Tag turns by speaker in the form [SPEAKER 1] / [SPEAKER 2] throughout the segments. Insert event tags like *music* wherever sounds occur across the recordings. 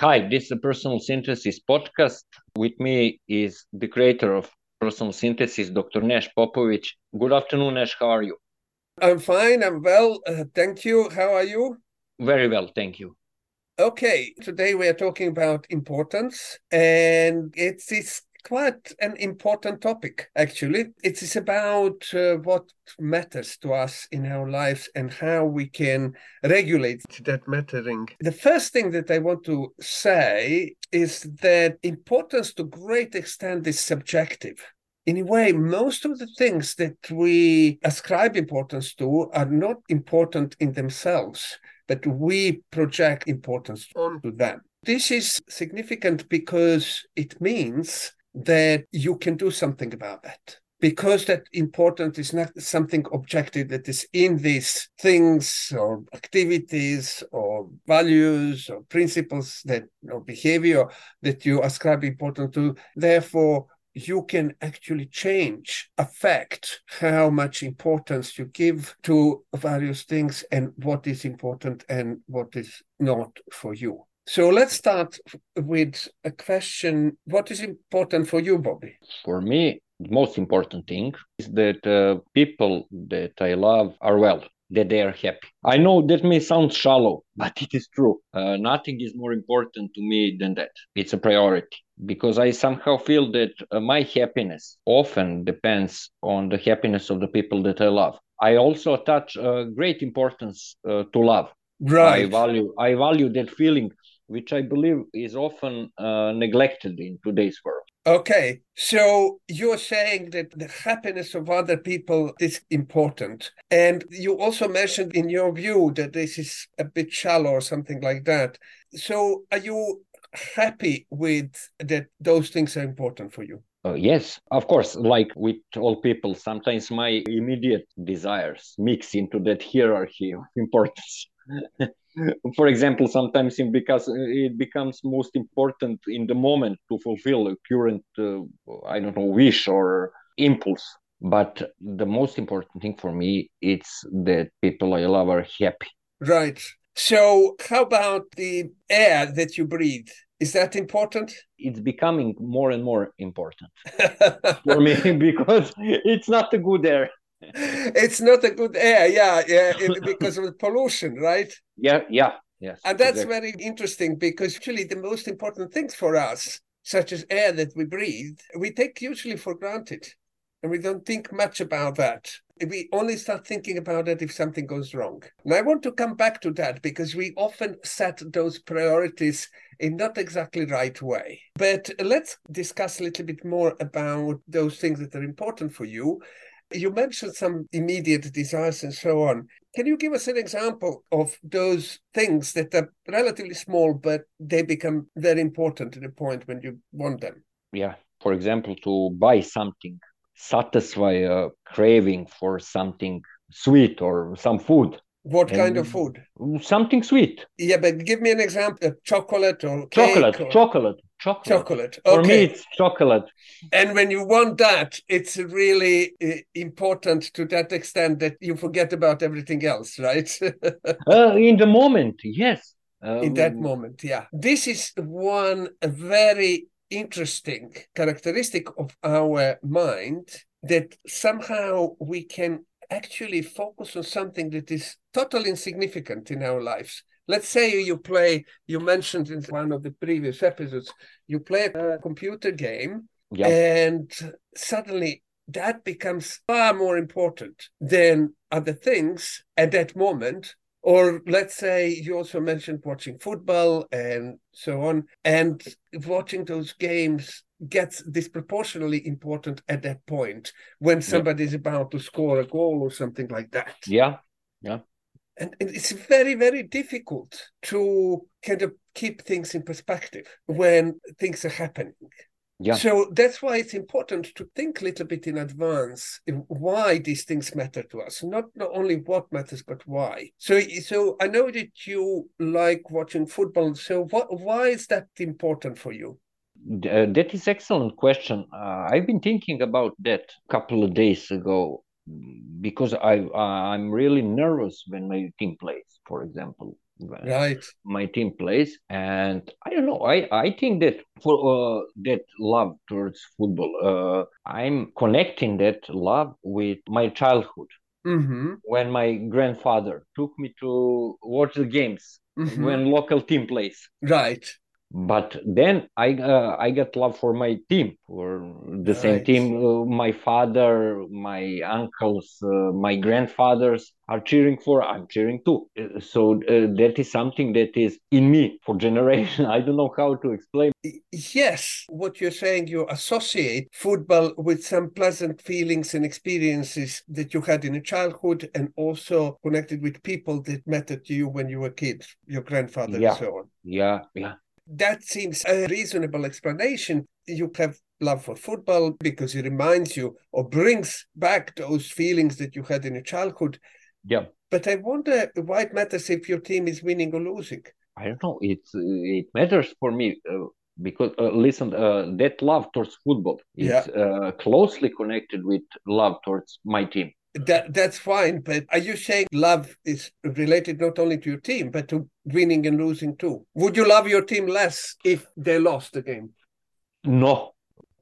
[SPEAKER 1] Hi, this is a Personal Synthesis podcast. With me is the creator of Personal Synthesis, Dr. Nesh Popovic. Good afternoon, Nesh. How are you?
[SPEAKER 2] I'm fine. I'm well. Uh, thank you. How are you?
[SPEAKER 1] Very well. Thank you.
[SPEAKER 2] Okay. Today we are talking about importance, and it is quite an important topic, actually. It is about uh, what matters to us in our lives and how we can regulate that mattering. The first thing that I want to say is that importance to great extent is subjective in a way, most of the things that we ascribe importance to are not important in themselves, but we project importance onto them. This is significant because it means that you can do something about that. Because that important is not something objective that is in these things or activities or values or principles that or behavior that you ascribe importance to. Therefore, you can actually change, affect how much importance you give to various things and what is important and what is not for you. So let's start with a question. What is important for you, Bobby?
[SPEAKER 1] For me, the most important thing is that uh, people that I love are well, that they are happy. I know that may sound shallow, *laughs* but it is true. Uh, nothing is more important to me than that. It's a priority because I somehow feel that uh, my happiness often depends on the happiness of the people that I love. I also attach uh, great importance uh, to love.
[SPEAKER 2] Right.
[SPEAKER 1] I value I value that feeling which I believe is often uh, neglected in today's world.
[SPEAKER 2] Okay, so you're saying that the happiness of other people is important. And you also mentioned in your view that this is a bit shallow or something like that. So are you happy with that those things are important for you?
[SPEAKER 1] Uh, yes, of course. Like with all people, sometimes my immediate desires mix into that hierarchy of *laughs* importance. *laughs* *laughs* for example, sometimes because it becomes most important in the moment to fulfill a current, uh, I don't know, wish or impulse. But the most important thing for me is that people I love are happy.
[SPEAKER 2] Right. So, how about the air that you breathe? Is that important?
[SPEAKER 1] It's becoming more and more important *laughs* for me *laughs* because it's not a good air *laughs*
[SPEAKER 2] it's not a good air, yeah, yeah, *laughs* because of the pollution, right?
[SPEAKER 1] Yeah, yeah, yes.
[SPEAKER 2] And that's exactly. very interesting because actually the most important things for us, such as air that we breathe, we take usually for granted, and we don't think much about that. We only start thinking about it if something goes wrong. And I want to come back to that because we often set those priorities in not exactly right way. But let's discuss a little bit more about those things that are important for you you mentioned some immediate desires and so on. Can you give us an example of those things that are relatively small, but they become very important to the point when you want them?
[SPEAKER 1] Yeah. For example, to buy something, satisfy a craving for something sweet or some food.
[SPEAKER 2] What and kind of food?
[SPEAKER 1] Something sweet.
[SPEAKER 2] Yeah, but give me an example: chocolate or
[SPEAKER 1] chocolate,
[SPEAKER 2] or...
[SPEAKER 1] chocolate, chocolate.
[SPEAKER 2] Chocolate.
[SPEAKER 1] Okay. For me, it's chocolate.
[SPEAKER 2] And when you want that, it's really uh, important to that extent that you forget about everything else, right? *laughs*
[SPEAKER 1] uh, in the moment, yes.
[SPEAKER 2] Um... in that moment, yeah. This is one very interesting characteristic of our mind that somehow we can actually focus on something that is totally insignificant in our lives. Let's say you play, you mentioned in one of the previous episodes, you play a computer game yeah. and suddenly that becomes far more important than other things at that moment. Or let's say you also mentioned watching football and so on, and watching those games gets disproportionately important at that point when somebody is about to score a goal or something like that.
[SPEAKER 1] Yeah, yeah.
[SPEAKER 2] And, and it's very, very difficult to kind of keep things in perspective when things are happening. Yeah. So that's why it's important to think a little bit in advance why these things matter to us. Not not only what matters, but why. So so I know that you like watching football. So what why is that important for you?
[SPEAKER 1] Uh, that is excellent question. Uh, I've been thinking about that a couple of days ago because I uh, I'm really nervous when my team plays. For example,
[SPEAKER 2] right.
[SPEAKER 1] my team plays. And i don't know i i think that for uh, that love towards football uh, i'm connecting that love with my childhood.
[SPEAKER 2] Mm-hmm.
[SPEAKER 1] when my grandfather took me to watch the games
[SPEAKER 2] Mhm.
[SPEAKER 1] when local team plays.
[SPEAKER 2] Right
[SPEAKER 1] but then i uh, i got love for my team for the same team uh, my father my uncles uh, my grandfathers are cheering for i'm cheering too. Uh, so uh, that is something that is in me for *laughs* generation. I don't know how to explain.
[SPEAKER 2] Yes what you're saying you associate football with some pleasant feelings and experiences that you had in a childhood and also connected with people that mattered to you when you were kids, your grandfather
[SPEAKER 1] Yeah.
[SPEAKER 2] and so on.
[SPEAKER 1] Yeah yeah
[SPEAKER 2] that seems a reasonable explanation. You have love for football because it reminds you or brings back those feelings that you had in your childhood.
[SPEAKER 1] yeah
[SPEAKER 2] But I wonder why it matters if your team is winning or losing.
[SPEAKER 1] i don't know it's it matters for me uh, because uh, listen uh, that love towards football is
[SPEAKER 2] Yeah.
[SPEAKER 1] uh, closely connected with love towards my team
[SPEAKER 2] That that's fine, but are you saying love is related not only to your team but to winning and losing too? Would you love your team less if they lost the game?
[SPEAKER 1] No.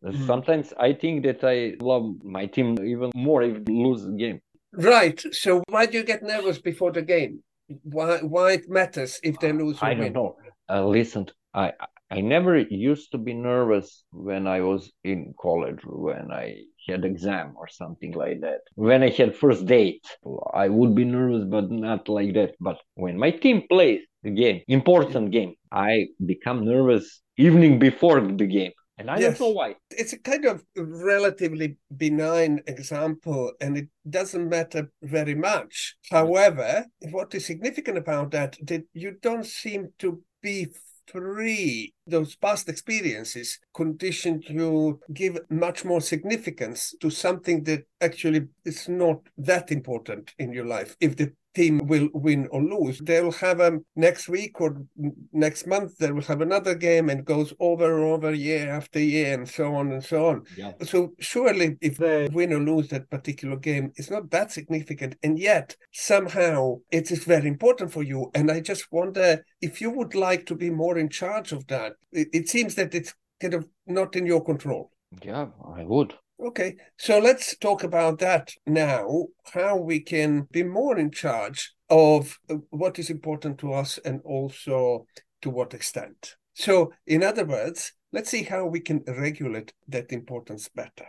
[SPEAKER 2] Mm.
[SPEAKER 1] Sometimes I think that I love my team even more if they lose the game.
[SPEAKER 2] Right. So why do you get nervous before the game? Why why it matters if they lose or
[SPEAKER 1] I don't know. Uh, listen, I I never used to be nervous when I was in college when I had exam or something like that. When I had first date, I would be nervous, but not like that. But when my team plays the game, important game, I become nervous evening before the game, and I
[SPEAKER 2] Yes.
[SPEAKER 1] don't know why.
[SPEAKER 2] it's a kind of relatively benign example and it doesn't matter very much. However, what is significant about that that you don't seem to be free. Those past experiences condition you give much more significance to something that actually is not that important in your life. If the team will win or lose. They'll have a next week or next month. They will have another game and goes over and over year after year and so on and so on.
[SPEAKER 1] Yeah.
[SPEAKER 2] So surely, if they win or lose that particular game, it's not that significant, and yet somehow it is very important for you. And I just wonder if you would like to be more in charge of that. It, it seems that it's kind of not in your control.
[SPEAKER 1] Yeah, I would.
[SPEAKER 2] Okay, so let's talk about that now. How we can be more in charge of what is important to us and also to what extent. So, in other words, let's see how we can regulate that importance better.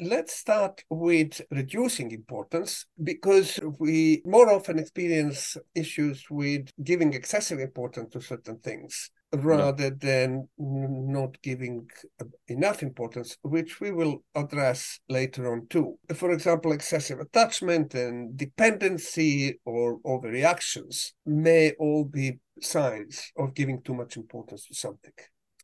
[SPEAKER 2] Let's start with reducing importance because we more often experience issues with giving excessive importance to certain things rather than not giving enough importance, which we will address later on too. For example, excessive attachment and dependency or overreactions may all be signs of giving too much importance to something.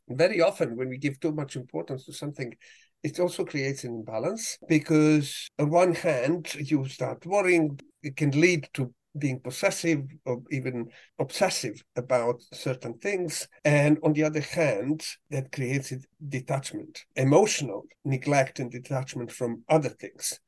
[SPEAKER 2] Very often, when we give too much importance to something, it also creates an imbalance because, on one hand, you start worrying, it can lead to being possessive or even obsessive about certain things. And on the other hand, that creates detachment, emotional neglect and detachment from other things.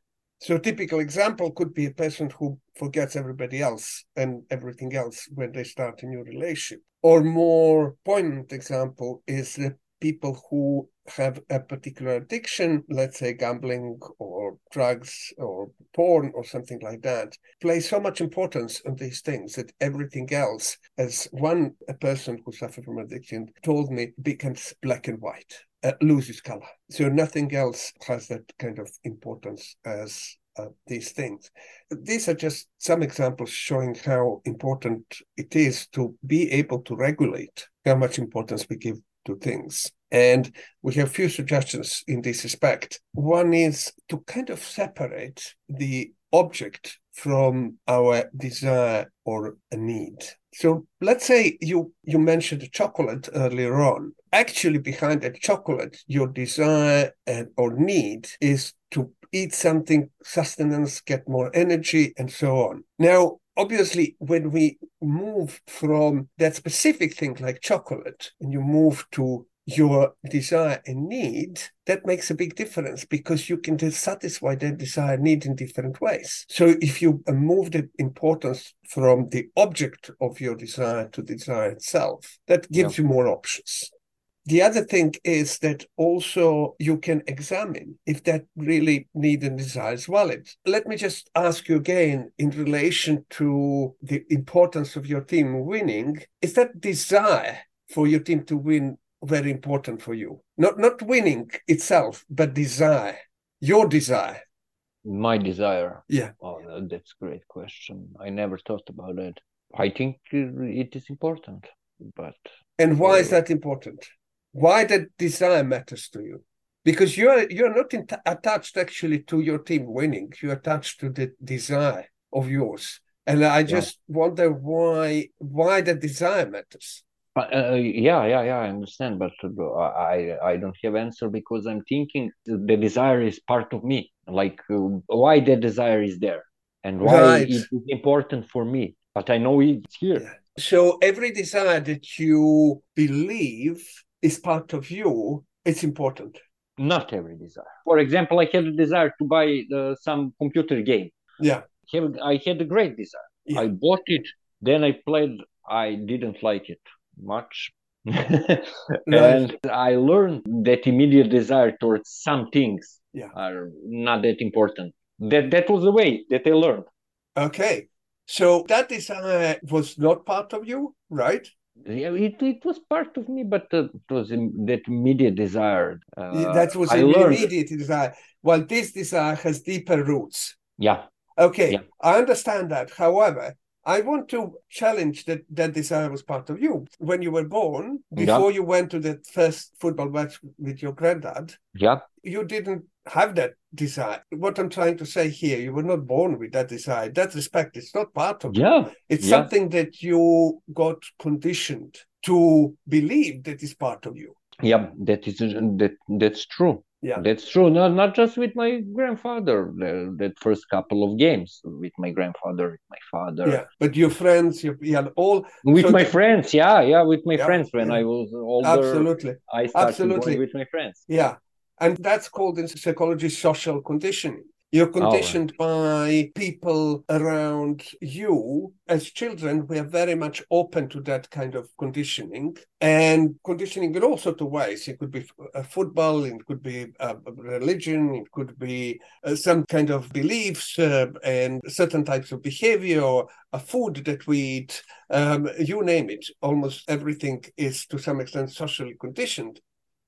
[SPEAKER 2] So a typical example could be a person who forgets everybody else and everything else when they start a new relationship. Or more poignant example is the people who have a particular addiction, let's say gambling or drugs or porn or something like that, place so much importance on these things that everything else, as one person who suffered from addiction told me, becomes black and white, uh, loses color. So nothing else has that kind of importance as uh, these things. These are just some examples showing how important it is to be able to regulate how much importance we give to things. And we have few suggestions in this respect. One is to kind of separate the object from our desire or a need. So let's say you you mentioned chocolate earlier on. Actually, behind that chocolate, your desire and or need is to eat something, sustenance, get more energy, and so on. Now, obviously, when we move from that specific thing like chocolate and you move to your desire and need, that makes a big difference because you can satisfy that desire need in different ways. So if you move the importance from the object of your desire to the desire itself, that gives yeah. you more options. The other thing is that also you can examine if that really need and desire is valid. Let me just ask you again in relation to the importance of your team winning. Is that desire for your team to win very important for you? Not not winning itself, but desire, your desire.
[SPEAKER 1] My desire.
[SPEAKER 2] Yeah.
[SPEAKER 1] Oh, that's a great question. I never thought about it. I think it is important, but.
[SPEAKER 2] And why is that important? Why that desire matters to you because you're you're not in, attached actually to your team winning you're attached to the desire of yours and i just yeah. wonder why why the desire matters
[SPEAKER 1] uh, uh, yeah yeah yeah i understand but uh, i i don't have answer because i'm thinking the desire is part of me like uh, why the desire is there and why right. it is important for me but i know it's here yeah.
[SPEAKER 2] so every desire that you believe is part of you, it's important.
[SPEAKER 1] Not every desire. For example, I had a desire to buy uh, some computer game.
[SPEAKER 2] Yeah.
[SPEAKER 1] I had a great desire. Yeah. I bought it, then I played. I didn't like it much. *laughs* and I learned that immediate desire towards some things
[SPEAKER 2] yeah.
[SPEAKER 1] are not that important. That that was the way that I learned.
[SPEAKER 2] Okay. So that desire was not part of you, right?
[SPEAKER 1] Yeah, it, it was part of me, but uh, it was that immediate desire.
[SPEAKER 2] Uh, that was an immediate desire. Well, this desire has deeper roots.
[SPEAKER 1] Yeah.
[SPEAKER 2] Okay, yeah. I understand that. However, I want to challenge that that desire was part of you when you were born. Before yeah. you went to the first football match with your granddad.
[SPEAKER 1] Yeah.
[SPEAKER 2] You didn't have that desire. What I'm trying to say here, you were not born with that desire. That respect is not part of
[SPEAKER 1] yeah.
[SPEAKER 2] you. It's
[SPEAKER 1] yeah.
[SPEAKER 2] something that you got conditioned to believe that is part of you.
[SPEAKER 1] Yeah, that is that that's true.
[SPEAKER 2] Yeah,
[SPEAKER 1] that's true. Not not just with my grandfather. The, that first couple of games with my grandfather, with my father.
[SPEAKER 2] Yeah, but your friends, you yeah, all
[SPEAKER 1] with so my the, friends. Yeah, yeah, with my yeah, friends when yeah. I was older.
[SPEAKER 2] Absolutely,
[SPEAKER 1] I started Absolutely. with my friends.
[SPEAKER 2] Yeah, and that's called in psychology social conditioning. You're conditioned oh, right. by people around you. As children, we are very much open to that kind of conditioning. And conditioning in all sorts of ways. It could be a football, it could be a religion, it could be uh, some kind of beliefs uh, and certain types of behavior, a food that we eat. Um, you name it. Almost everything is to some extent socially conditioned.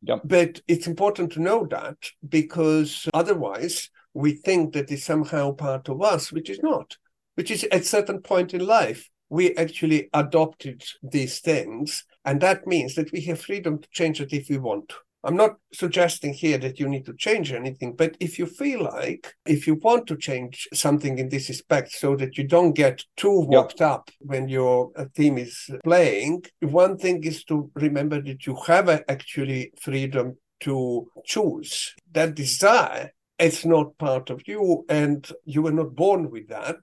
[SPEAKER 1] Yep.
[SPEAKER 2] But it's important to know that because otherwise we think that it's somehow part of us, which is not, which is at certain point in life, we actually adopted these things. And that means that we have freedom to change it if we want. I'm not suggesting here that you need to change anything, but if you feel like, if you want to change something in this respect so that you don't get too worked yep. up when your uh, team is playing, one thing is to remember that you have actually freedom to choose. That desire is not part of you, and you were not born with that.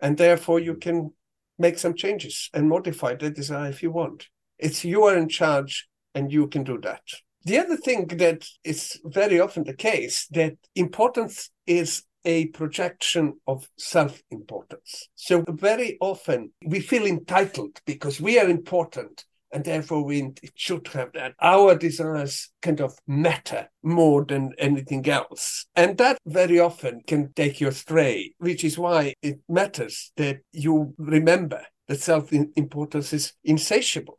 [SPEAKER 2] And therefore, you can make some changes and modify that desire if you want. It's you are in charge, and you can do that. The other thing that is very often the case that importance is a projection of self importance. So, very often we feel entitled because we are important and therefore we should have that. Our desires kind of matter more than anything else. And that very often can take you astray, which is why it matters that you remember that self importance is insatiable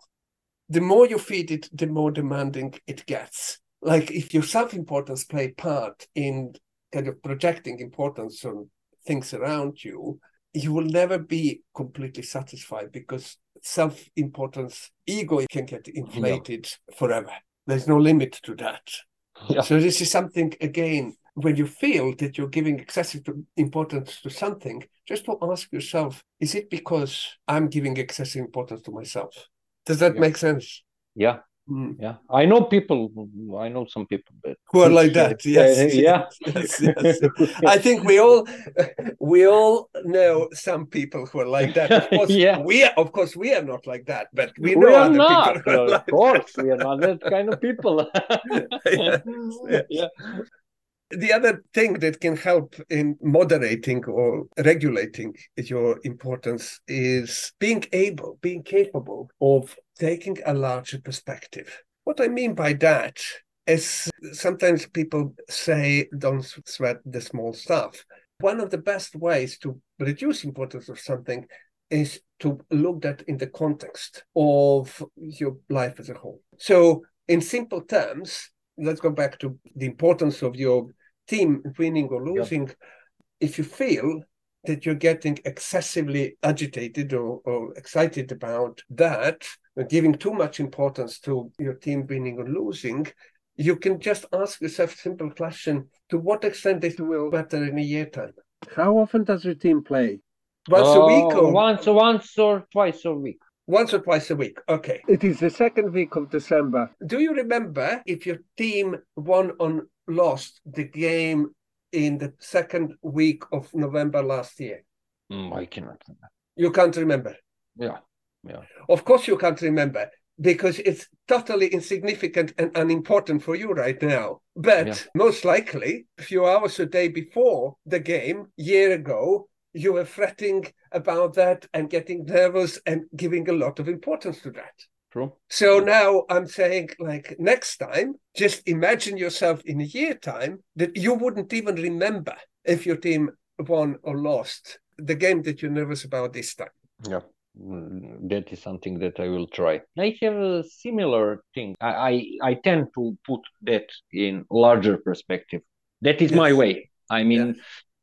[SPEAKER 2] the more you feed it, the more demanding it gets. Like if your self-importance play part in kind of projecting importance on things around you, you will never be completely satisfied because self-importance ego can get inflated yeah. forever. There's no limit to that. Yeah. So this is something again when you feel that you're giving excessive importance to something, just to ask yourself, is it because I'm giving excessive importance to myself? Does that yeah. make sense?
[SPEAKER 1] Yeah,
[SPEAKER 2] Mm.
[SPEAKER 1] yeah. I know people. I know some people that
[SPEAKER 2] Who are like that? *laughs* Yes.
[SPEAKER 1] Uh, yeah. *laughs*
[SPEAKER 2] Yes, yes. I think we all *laughs* we all know some people who are like that. Of course,
[SPEAKER 1] Yeah.
[SPEAKER 2] we are, of course we are not like that, but we know
[SPEAKER 1] we
[SPEAKER 2] other
[SPEAKER 1] not.
[SPEAKER 2] people are
[SPEAKER 1] of
[SPEAKER 2] like
[SPEAKER 1] course, we are not that kind of people.
[SPEAKER 2] Yes, yes.
[SPEAKER 1] yeah.
[SPEAKER 2] The other thing that can help in moderating or regulating your importance is being able, being capable of taking a larger perspective. What I mean by that is sometimes people say, don't sweat the small stuff. One of the best ways to reduce importance of something is to look at in the context of your life as a whole. So, in simple terms, let's go back to the importance of your team winning or
[SPEAKER 1] Yep.
[SPEAKER 2] losing. If you feel that you're getting excessively agitated or, or excited about that, or giving too much importance to your team winning or losing, you can just ask yourself a simple question to what extent it will better in a year time?
[SPEAKER 3] How often does your team play?
[SPEAKER 2] Once a week or oh,
[SPEAKER 1] once, once or twice a week.
[SPEAKER 2] once or twice a week? Okay.
[SPEAKER 3] It is the second week of December.
[SPEAKER 2] Do you remember if your team won or lost the game in the second week of November last year?
[SPEAKER 1] Mm, I cannot remember.
[SPEAKER 2] You can't remember.
[SPEAKER 1] Yeah, yeah.
[SPEAKER 2] Of course, you can't remember because it's totally insignificant and unimportant for you right now. But
[SPEAKER 1] Yeah.
[SPEAKER 2] most likely, a few hours a day before the game, year ago, you were fretting about that and getting nervous and giving a lot of importance to that.
[SPEAKER 1] True.
[SPEAKER 2] So now I'm saying, like, next time, just imagine yourself in a year time that you wouldn't even remember if your team won or lost the game that you're nervous about this time.
[SPEAKER 1] Yeah. That is something that I will try. I have a similar thing. I, I, I tend to put that in larger perspective. That is my way. I mean,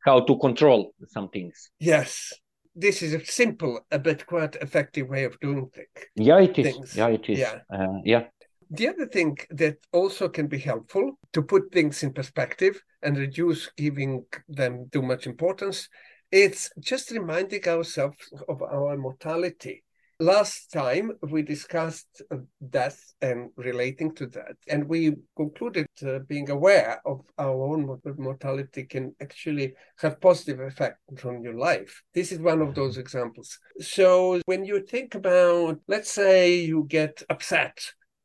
[SPEAKER 1] how to control some things.
[SPEAKER 2] Yes, this is a simple but quite effective way of doing things.
[SPEAKER 1] Yeah, it is.
[SPEAKER 2] Things.
[SPEAKER 1] Yeah, it is.
[SPEAKER 2] Yeah.
[SPEAKER 1] Uh, yeah.
[SPEAKER 2] The other thing that also can be helpful to put things in perspective and reduce giving them too much importance, it's just reminding ourselves of our mortality. Last time we discussed death and relating to that, and we concluded uh, being aware of our own mortality can actually have positive effect on your life. This is one of those examples. So when you think about, let's say you get upset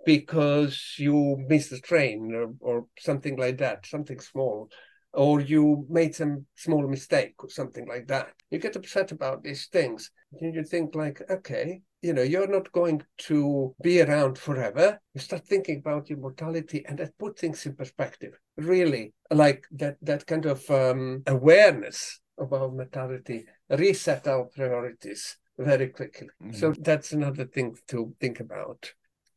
[SPEAKER 2] because you miss the train or, or something like that, something small, or you made some small mistake or something like that. You get upset about these things. And you think like, okay, you know, you're not going to be around forever. You start thinking about your mortality and that put things in perspective. Really, like that that kind of um, awareness about mortality, reset our priorities very quickly. So that's another thing to think about.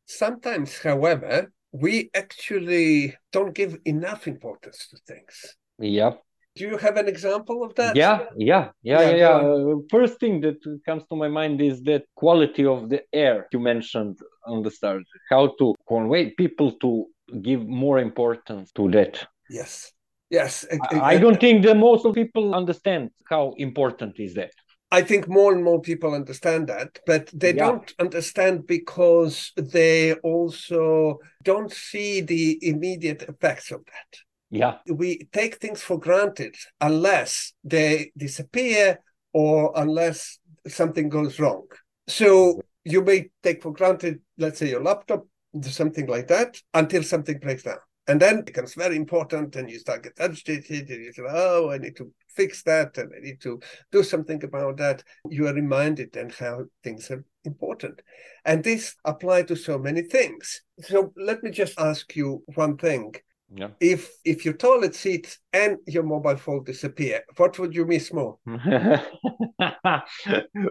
[SPEAKER 2] Sometimes, however, we actually don't give enough importance to things.
[SPEAKER 1] Yeah.
[SPEAKER 2] Do you have an example of that?
[SPEAKER 1] Yeah, yeah, yeah,
[SPEAKER 2] Yeah,
[SPEAKER 1] yeah. Uh, First thing that comes to my mind is that quality of the air you mentioned on the start. How to convey people to give more importance to that.
[SPEAKER 2] Yes. Yes.
[SPEAKER 1] I I don't think that most of people understand how important is that.
[SPEAKER 2] I think more and more people understand that, but they
[SPEAKER 1] Yeah.
[SPEAKER 2] don't understand because they also don't see the immediate effects of that.
[SPEAKER 1] Yeah,
[SPEAKER 2] We take things for granted unless they disappear or unless something goes wrong. So you may take for granted, let's say, your laptop, something like that, until something breaks down. And then it becomes very important, and you start get agitated, and you say, "Oh, I need to fix that, and I need to do something about that." You are reminded then how things are important, and this applies to so many things. So let me just ask you one thing:
[SPEAKER 1] yeah.
[SPEAKER 2] if if your toilet seat and your mobile phone disappear, what would you miss more? *laughs*
[SPEAKER 1] A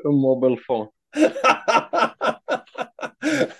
[SPEAKER 1] mobile phone. *laughs*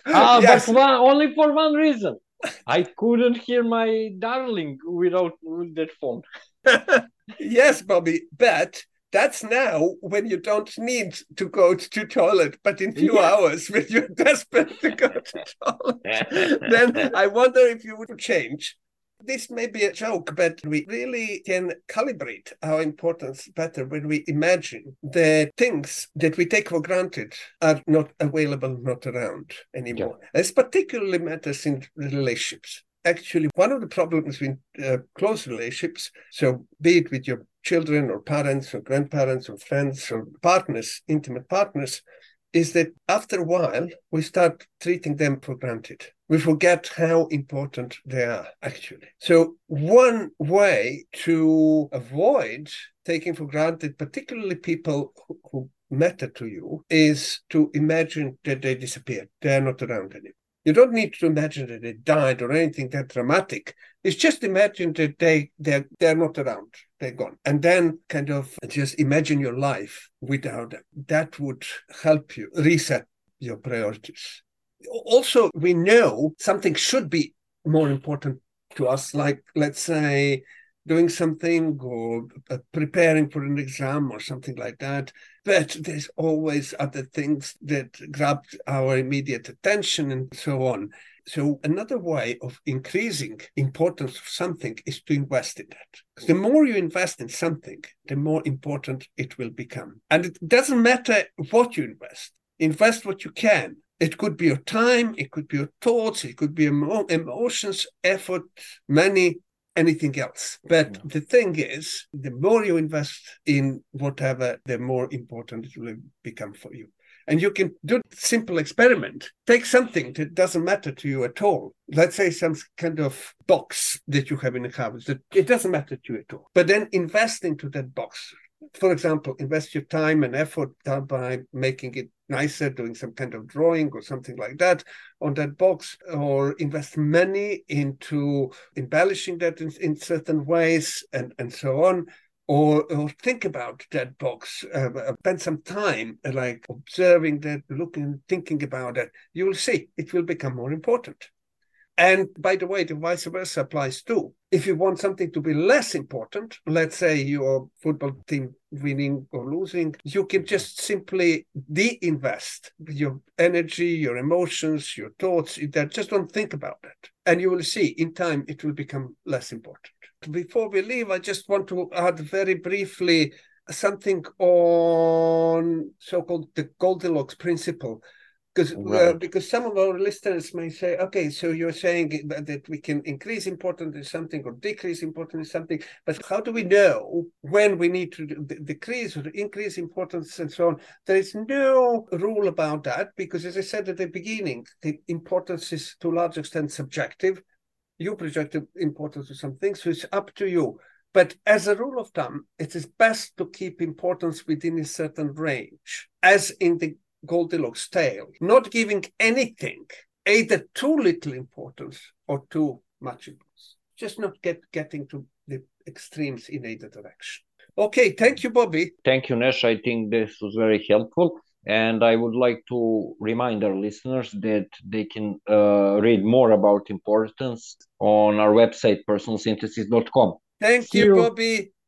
[SPEAKER 1] Ah,
[SPEAKER 2] yes,
[SPEAKER 1] but one, only for one reason. I couldn't hear my darling without that phone. *laughs*
[SPEAKER 2] yes, Bobby, but that's now when you don't need to go to toilet, but in few
[SPEAKER 1] Yeah.
[SPEAKER 2] hours when you're desperate to go to toilet. then I wonder if you would change. This may be a joke, but we really can calibrate our importance better when we imagine that things that we take for granted are not available, not around anymore. Yeah. This particularly matters in relationships actually one of the problems with uh, close relationships so be it with your children or parents or grandparents or friends or partners intimate partners is that after a while we start treating them for granted we forget how important they are actually so one way to avoid taking for granted particularly people who, matter to you is to imagine that they disappeared they're not around anymore you don't need to imagine that they died or anything that dramatic. It's just imagine that they they're they're not around. They're gone. And then kind of just imagine your life without them. That would help you reset your priorities. Also, we know something should be more important to us, like let's say doing something or uh, preparing for an exam or something like that. But there's always other things that grab our immediate attention and so on. So another way of increasing importance of something is to invest in that. The more you invest in something, the more important it will become. And it doesn't matter what you invest. Invest what you can. It could be your time, it could be your thoughts, it could be emo- emotions, effort, money, anything else. But yeah. the thing is, the more you invest in whatever, the more important it will become for you. And you can do a simple experiment. Take something that doesn't matter to you at all. Let's say some kind of box that you have in the house that it doesn't matter to you at all. But then invest into that box. For example, invest your time and effort by making it nicer, doing some kind of drawing or something like that on that box, or invest money into embellishing that in, in certain ways and, and so on. Or, or think about that box, uh, uh spend some time uh, like observing that, looking, thinking about it. You will see it will become more important. And by the way, the vice versa applies too. If you want something to be less important, let's say your football team winning or losing, you can just simply de-invest your energy, your emotions, your thoughts. That just don't think about that, and you will see in time it will become less important. Before we leave, I just want to add very briefly something on so-called the Goldilocks principle because uh, right. uh, because some of our listeners may say, okay, so you're saying that we can increase importance in something or decrease importance in something, but how do we know when we need to decrease or increase importance and so on? There is no rule about that because, as I said at the beginning, the importance is to a large extent subjective. You project importance to something, so it's up to you. But as a rule of thumb, it is best to keep importance within a certain range, as in the Goldilocks tale, not giving anything either too little importance or too much importance. Just not get getting to the extremes in either direction. Okay, thank you, Bobby.
[SPEAKER 1] Thank you, Nesh. I think this was very helpful. And I would like to remind our listeners that they can uh, read more about importance on our website, personalsynthesis.com.
[SPEAKER 2] Thank you, you, Bobby.